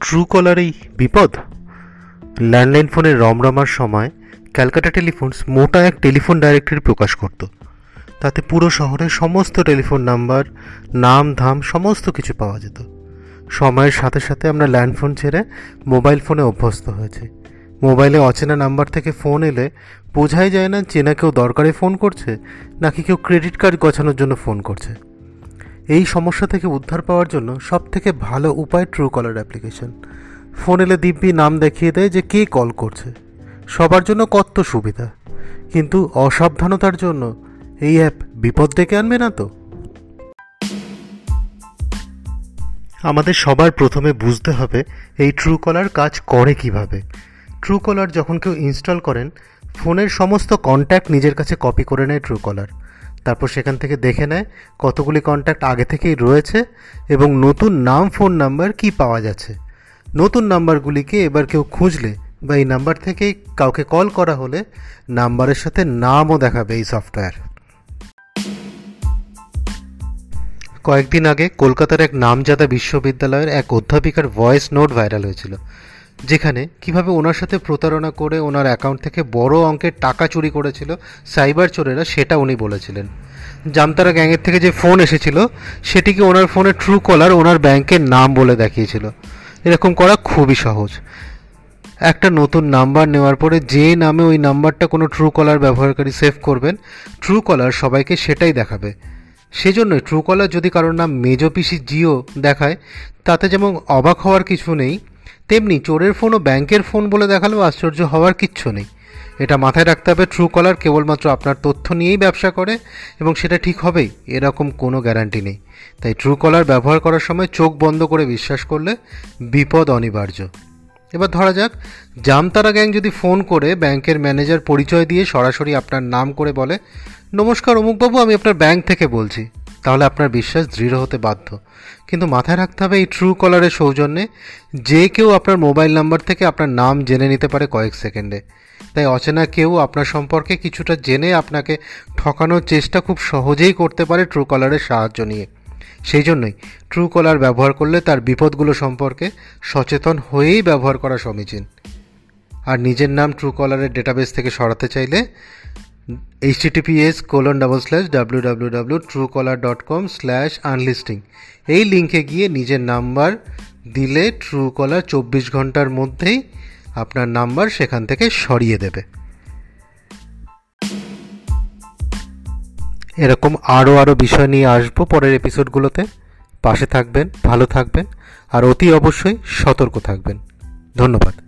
True কলারেই বিপদ? Landline ফোনের রমরমার সময় ক্যালকাটা টেলিফোনস মোটা এক টেলিফোন ডাইরেক্টরি প্রকাশ করত। তাতে পুরো শহরের সমস্ত টেলিফোন নাম্বার নাম, ধাম সমস্ত কিছু পাওয়া যেত। সময়ের সাথে সাথে আমরা ল্যান্ডফোন ছেড়ে মোবাইল ফোনে অভ্যস্ত হয়েছি। মোবাইলে অচেনা নাম্বার থেকে ফোন এলে বোঝাই যায় না চেনা কেউ দরকারে ফোন করছে, নাকি কেউ ক্রেডিট কার্ড গছানোর জন্য ফোন করছে। এই সমস্যা থেকে উদ্ধার পাওয়ার জন্য সব থেকে ভালো উপায় ট্রু কলার অ্যাপ্লিকেশন ফোন এলে দিব্যি নাম দেখিয়ে দেয় যে কে কল করছে। সবার জন্য কত সুবিধা। কিন্তু অসাবধানতার জন্য এই অ্যাপ বিপদ ডেকে আনবে না তো? আমাদের সবার প্রথমে বুঝতে হবে এই ট্রু কলার কাজ করে কীভাবে। ট্রু কলার যখন কেউ ইনস্টল করেন, ফোনের সমস্ত কন্ট্যাক্ট নিজের কাছে কপি করে নেয় ট্রু কলার তারপর সেখান থেকে দেখে নেয় কতগুলি কন্ট্যাক্ট আগে থেকেই রয়েছে এবং নতুন নাম ফোন নাম্বার কি পাওয়া যাচ্ছে। নতুন নাম্বারগুলিকে এবার কেউ খুঁজলে বা এই নাম্বার থেকেই কাউকে কল করা হলে নাম্বারের সাথে নামও দেখাবে এই সফটওয়্যার কয়েকদিন আগে কলকাতার এক নামজাদা বিশ্ববিদ্যালয়ের এক অধ্যাপিকার ভয়েস নোট ভাইরাল হয়েছিল। যেখানে কীভাবে ওনার সাথে প্রতারণা করে ওনার অ্যাকাউন্ট থেকে বড় অঙ্কের টাকা চুরি করেছিল সাইবার চোরেরা সেটা উনি বলেছিলেন। জামতারা গ্যাংয়ের থেকে যে ফোন এসেছিল, সেটিকে ওনার ফোনে ট্রু কলার ওনার ব্যাংকের নাম বলে দেখিয়েছিল। এরকম করা খুবই সহজ। একটা নতুন নাম্বার নেওয়ার পরে যে নামে ওই নাম্বারটা কোনো ট্রু কলার ব্যবহারকারী সেভ করবেন ট্রু কলার সবাইকে সেটাই দেখাবে। সেজন্যই ট্রু কলার যদি কারোর নাম মেজো পিসি জিও দেখায়, তাতে যেমন অবাক হওয়ার কিছু নেই তেমনি চোরের ফোন ও ব্যাংকের ফোন বলে দেখালেও আশ্চর্য হওয়ার কিচ্ছু নেই। এটা মাথায় রাখতে হবে ট্রু কলার কেবলমাত্র আপনার তথ্য নিয়েই ব্যবসা করে এবং সেটা ঠিক হবেই, এরকম কোনো গ্যারান্টি নেই। তাই ট্রু কলার ব্যবহার করার সময় চোখ বন্ধ করে বিশ্বাস করলে বিপদ অনিবার্য। এবার ধরা যাক, জামতারা গ্যাং যদি ফোন করে ব্যাংকের ম্যানেজার পরিচয় দিয়ে সরাসরি আপনার নাম করে বলে, নমস্কার অমুকবাবু, আমি আপনার ব্যাংক থেকে বলছি। তাহলে আপনার বিশ্বাস দৃঢ় হতে বাধ্য। কিন্তু মাথায় রাখতে হবে এই ট্রু কলারের সৌজন্যে যে কেউ আপনার মোবাইল নাম্বার থেকে আপনার নাম জেনে নিতে পারে কয়েক সেকেন্ডে তাই অচেনা কেউ আপনার সম্পর্কে কিছুটা জেনে আপনাকে ঠকানোর চেষ্টা খুব সহজেই করতে পারে ট্রু কলারের সাহায্য নিয়ে। সেই জন্যই ট্রু কলার ব্যবহার করলে তার বিপদগুলো সম্পর্কে সচেতন হয়েই ব্যবহার করা সমীচীন। আর নিজের নাম ট্রু কলারের ডেটাবেস থেকে সরাতে চাইলে HTTPS colon double slash W W W true caller dot com slash unlisting এই লিঙ্কে গিয়ে নিজের নাম্বার দিলে ট্রু কলার চব্বিশ ঘণ্টার মধ্যেই আপনার নাম্বার সেখান থেকে সরিয়ে দেবে। এরকম আরও আরও বিষয় নিয়ে আসব পরের এপিসোডগুলোতে পাশে থাকবেন, ভালো থাকবেন, আর অতি অবশ্যই সতর্ক থাকবেন। ধন্যবাদ।